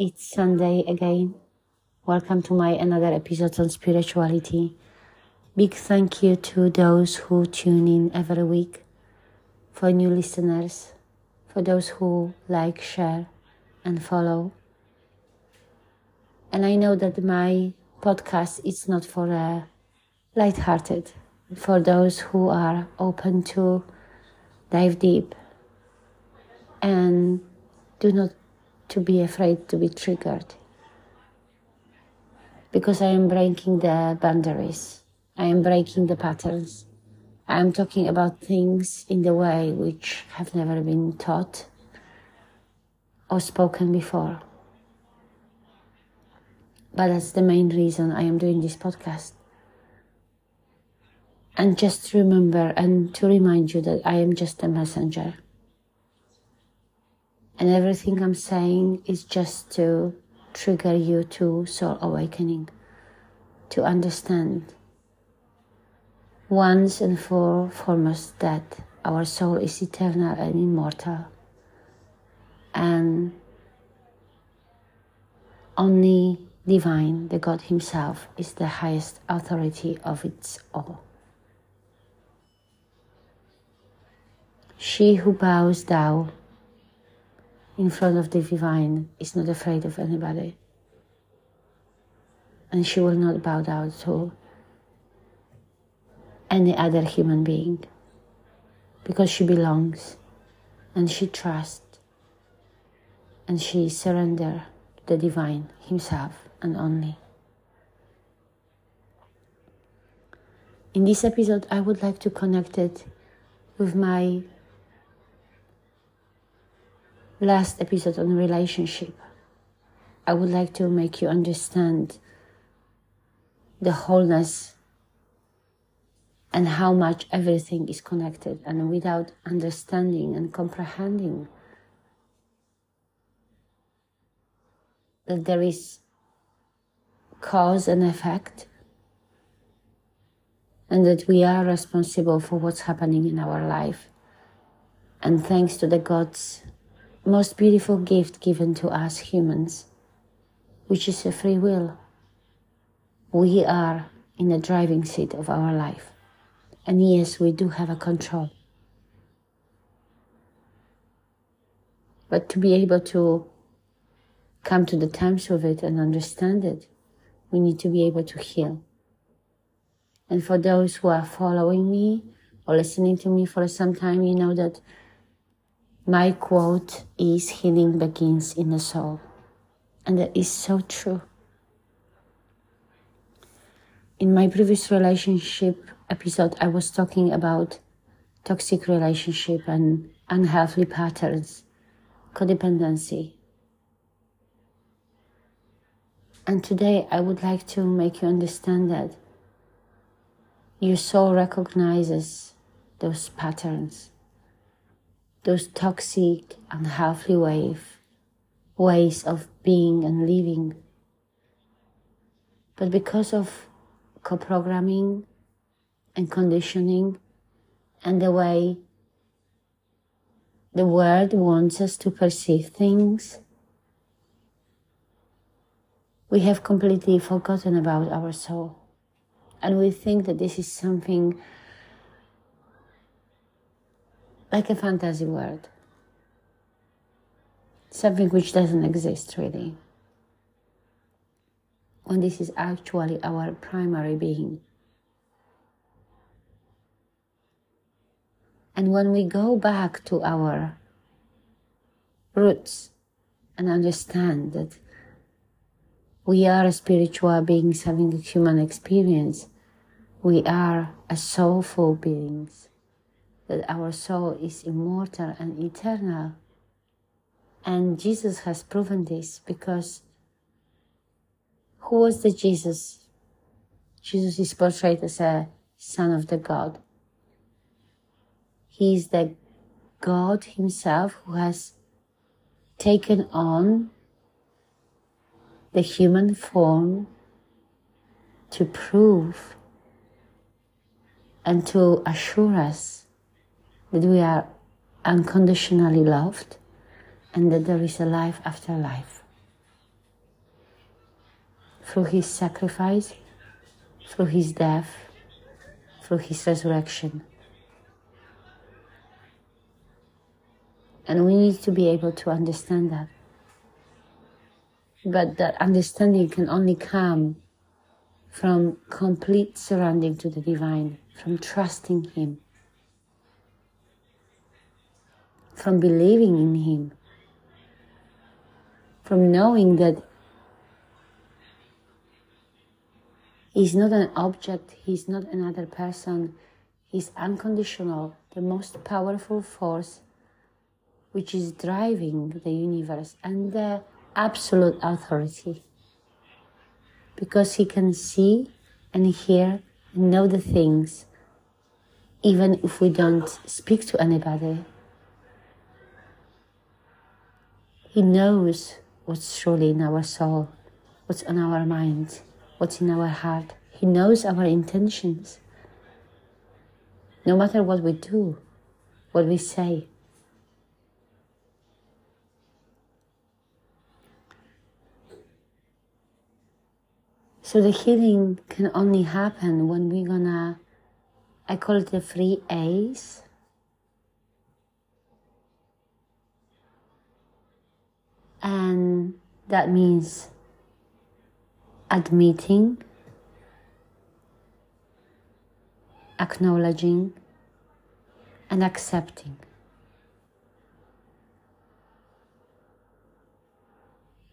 It's Sunday again. Welcome to my another episode on spirituality. Big thank you to those who tune in every week, for new listeners, for those who like, share, and follow. And I know that my podcast is not for a light-hearted, for those who are open to dive deep and do not to be afraid to be triggered because I am breaking the boundaries. I am breaking the patterns. I am talking about things in the way which have never been taught or spoken before. But that's the main reason I am doing this podcast. And just remember and to remind you that I am just a messenger. And everything I'm saying is just to trigger you to soul awakening, to understand once and for foremost that our soul is eternal and immortal. And only divine, the God Himself, is the highest authority of its all. She who bows down in front of the divine is not afraid of anybody. And she will not bow down to any other human being because she belongs and she trusts and she surrender to the divine himself and only. In this episode, I would like to connect it with my last episode on relationship, I would like to make you understand the wholeness and how much everything is connected. And without understanding and comprehending that there is cause and effect, and that we are responsible for what's happening in our life. And thanks to the gods most beautiful gift given to us humans, which is a free will. We are in the driving seat of our life. And yes, we do have a control. But to be able to come to the terms with it and understand it, we need to be able to heal. And for those who are following me or listening to me for some time, you know that my quote is healing begins in the soul. And that is so true. In my previous relationship episode, I was talking about toxic relationship and unhealthy patterns, codependency. And today I would like to make you understand that your soul recognizes those patterns those toxic, unhealthy wave, ways of being and living. But because of co-programming and conditioning and the way the world wants us to perceive things, we have completely forgotten about our soul. And we think that this is something like a fantasy world. Something which doesn't exist really. When this is actually our primary being. And when we go back to our roots and understand that we are spiritual beings having a human experience, we are a soulful beings that our soul is immortal and eternal. And Jesus has proven this because Who was the Jesus? Jesus is portrayed as a son of the God. He is the God Himself who has taken on the human form to prove and to assure us that we are unconditionally loved and that there is a life after life. Through his sacrifice, through his death, through his resurrection. And we need to be able to understand that. But that understanding can only come from complete surrendering to the divine, from trusting Him, from believing in Him, from knowing that He's not an object, He's not another person, He's unconditional, the most powerful force which is driving the universe and the absolute authority. Because He can see and hear and know the things, even if we don't speak to anybody. He knows what's truly in our soul, what's on our mind, what's in our heart. He knows our intentions. No matter what we do, what we say. So the healing can only happen when we're gonna, I call it the three A's and that means admitting, acknowledging, and accepting.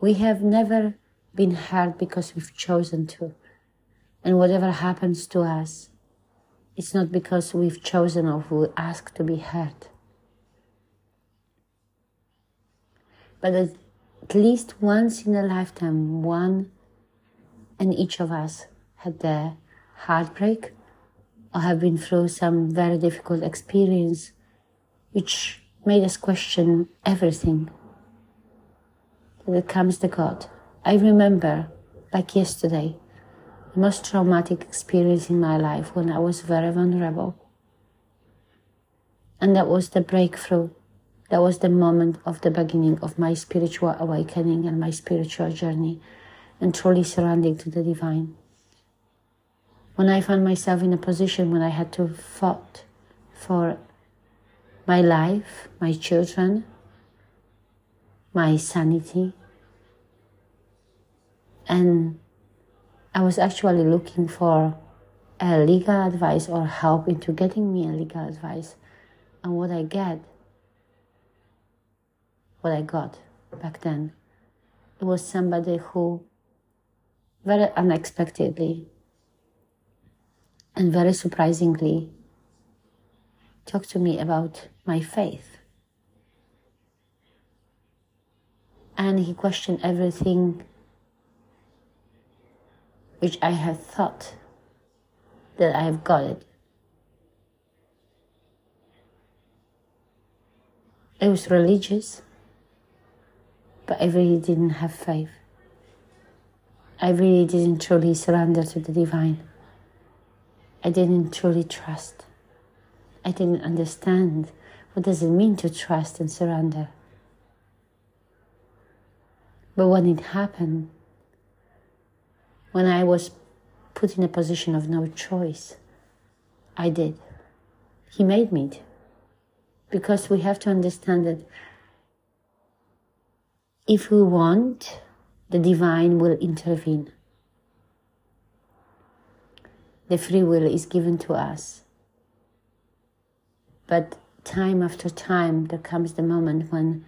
We have never been hurt because we've chosen to. And whatever happens to us, it's not because we've chosen or we ask to be hurt. But at least once in a lifetime, one and each of us had the heartbreak or have been through some very difficult experience which made us question everything. that comes to God. I remember, like yesterday, the most traumatic experience in my life when I was very vulnerable. And that was the breakthrough that was the moment of the beginning of my spiritual awakening and my spiritual journey and truly surrendering to the divine. When I found myself in a position when I had to fight for my life, my children, my sanity, and I was actually looking for a legal advice or help into getting me a legal advice. And what I get what I got back then. It was somebody who very unexpectedly and very surprisingly talked to me about my faith. And he questioned everything which I had thought that I have got it. It was religious, but I really didn't have faith. I really didn't truly surrender to the divine. I didn't truly trust. I didn't understand what does it mean to trust and surrender. But when it happened, when I was put in a position of no choice, I did. He made me. Because we have to understand that if we want, the divine will intervene. The free will is given to us. But time after time, there comes the moment when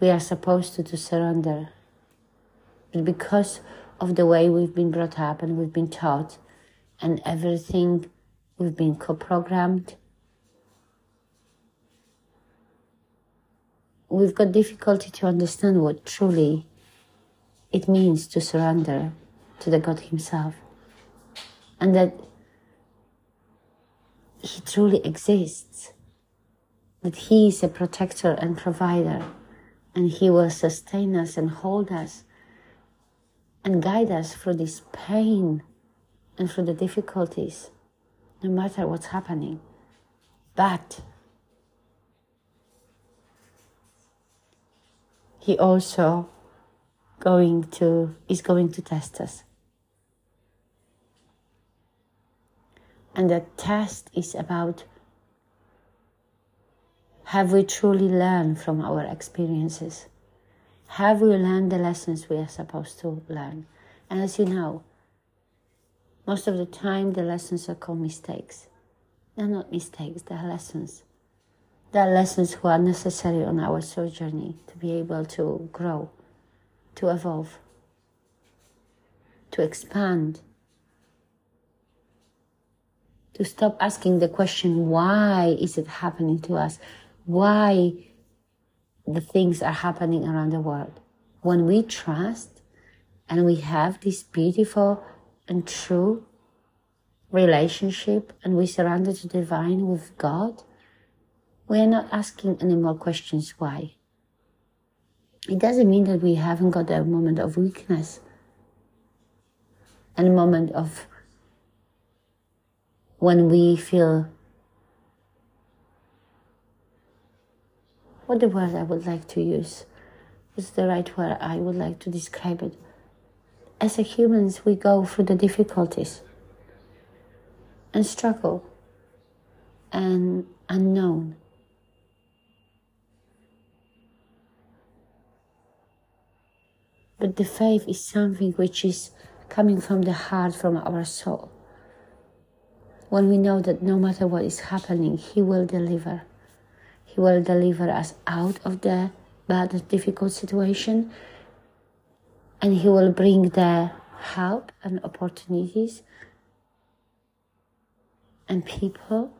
we are supposed to, to surrender. But because of the way we've been brought up and we've been taught, and everything we've been co programmed, we've got difficulty to understand what truly it means to surrender to the God Himself. And that He truly exists, that He is a protector and provider, and He will sustain us and hold us and guide us through this pain and through the difficulties, no matter what's happening. But He also going to is going to test us. And the test is about have we truly learned from our experiences? Have we learned the lessons we are supposed to learn? And as you know, most of the time the lessons are called mistakes. They're not mistakes, they're lessons. They're lessons who are necessary on our soul journey to be able to grow, to evolve, to expand, to stop asking the question, why is it happening to us? Why the things are happening around the world? When we trust and we have this beautiful and true relationship and we surrender to divine with God, we are not asking any more questions why. It doesn't mean that we haven't got a moment of weakness and a moment of when we feel what the word I would like to use is the right word I would like to describe it. As humans, we go through the difficulties and struggle and unknown. But the faith is something which is coming from the heart, from our soul. When we know that no matter what is happening, He will deliver. He will deliver us out of the bad, difficult situation, and He will bring the help and opportunities and people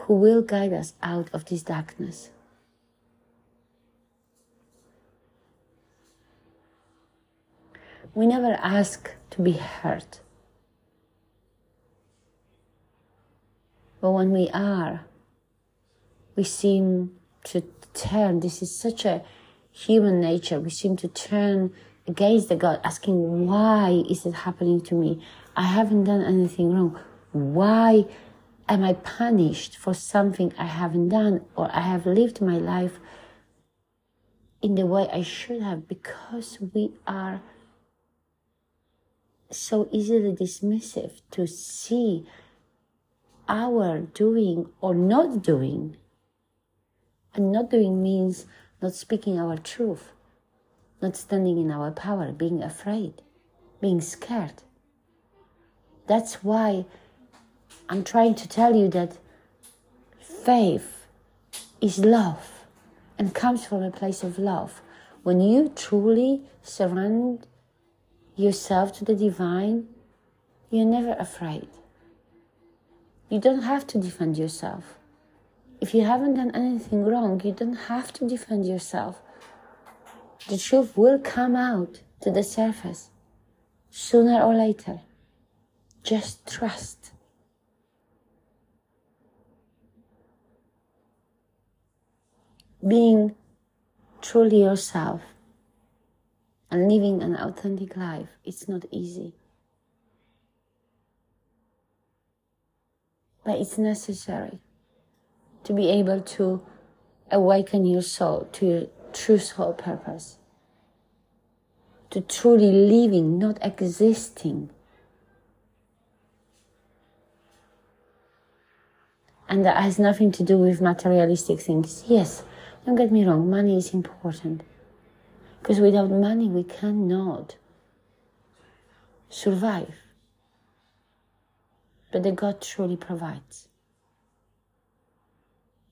who will guide us out of this darkness. We never ask to be hurt. But when we are, we seem to turn. This is such a human nature. We seem to turn against the God, asking, Why is it happening to me? I haven't done anything wrong. Why am I punished for something I haven't done or I have lived my life in the way I should have? Because we are so easily dismissive to see our doing or not doing. And not doing means not speaking our truth, not standing in our power, being afraid, being scared. That's why I'm trying to tell you that faith is love and comes from a place of love. When you truly surrender yourself to the divine, you're never afraid. You don't have to defend yourself. If you haven't done anything wrong, you don't have to defend yourself. The truth will come out to the surface sooner or later. Just trust. Being truly yourself and living an authentic life, it's not easy. But it's necessary to be able to awaken your soul to your true soul purpose. To truly living, not existing. And that has nothing to do with materialistic things. Yes, don't get me wrong, money is important. Because without money, we cannot survive. But the God truly provides.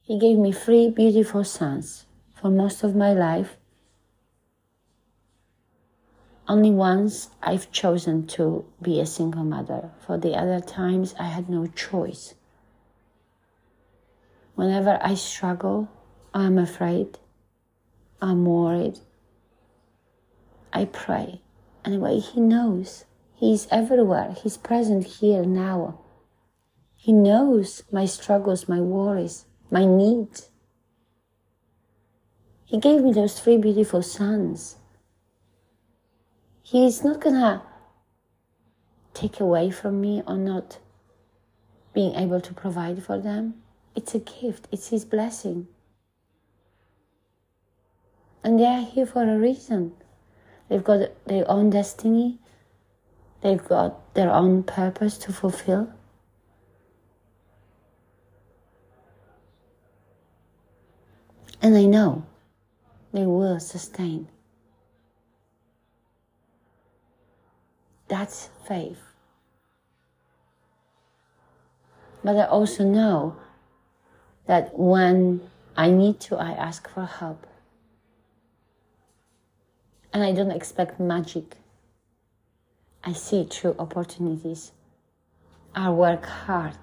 He gave me three beautiful sons for most of my life. Only once I've chosen to be a single mother. For the other times, I had no choice. Whenever I struggle, I'm afraid, I'm worried. I pray. Anyway, He knows. He's everywhere. He's present here now. He knows my struggles, my worries, my needs. He gave me those three beautiful sons. He's not gonna take away from me or not being able to provide for them. It's a gift, it's His blessing. And they are here for a reason. They've got their own destiny, they've got their own purpose to fulfill. And I know they will sustain. That's faith. But I also know that when I need to, I ask for help. And I don't expect magic. I see true opportunities. I work hard.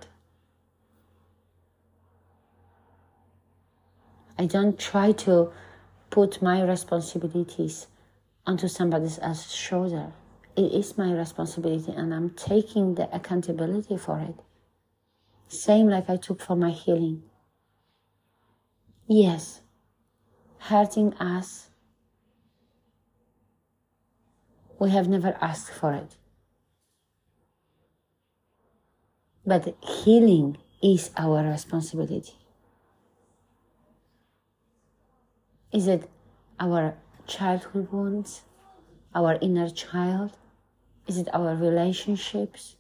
I don't try to put my responsibilities onto somebody else's shoulder. It is my responsibility and I'm taking the accountability for it. Same like I took for my healing. Yes, hurting us. We have never asked for it. But healing is our responsibility. Is it our childhood wounds, our inner child? Is it our relationships?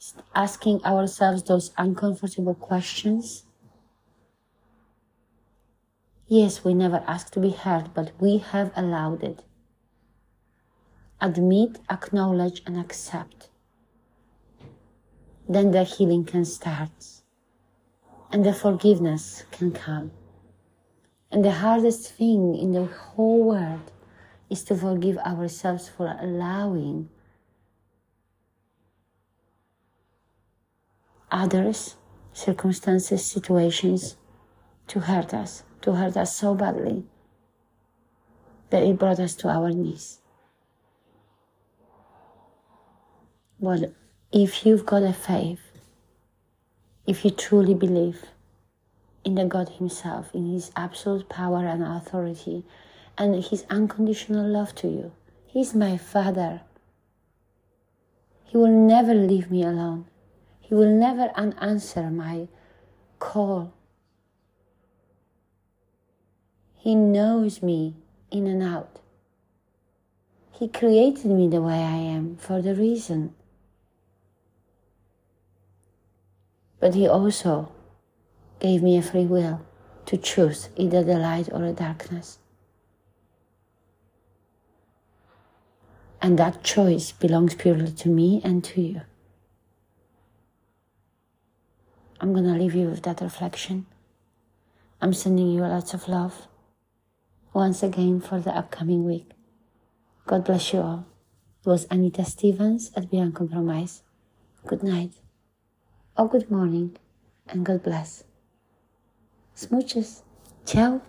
Is it asking ourselves those uncomfortable questions? Yes, we never asked to be heard, but we have allowed it. Admit, acknowledge, and accept. Then the healing can start and the forgiveness can come. And the hardest thing in the whole world is to forgive ourselves for allowing others, circumstances, situations to hurt us, to hurt us so badly that it brought us to our knees. But if you've got a faith, if you truly believe, in the God Himself, in His absolute power and authority, and His unconditional love to you. He's my Father. He will never leave me alone. He will never unanswer my call. He knows me in and out. He created me the way I am for the reason. But He also gave me a free will to choose either the light or the darkness. And that choice belongs purely to me and to you. I'm to leave you with that reflection. I'm sending you lots of love once again for the upcoming week. God bless you all. It was Anita Stevens at BeUncompromised. Good night, or good morning, and God bless. Smooches. Ciao.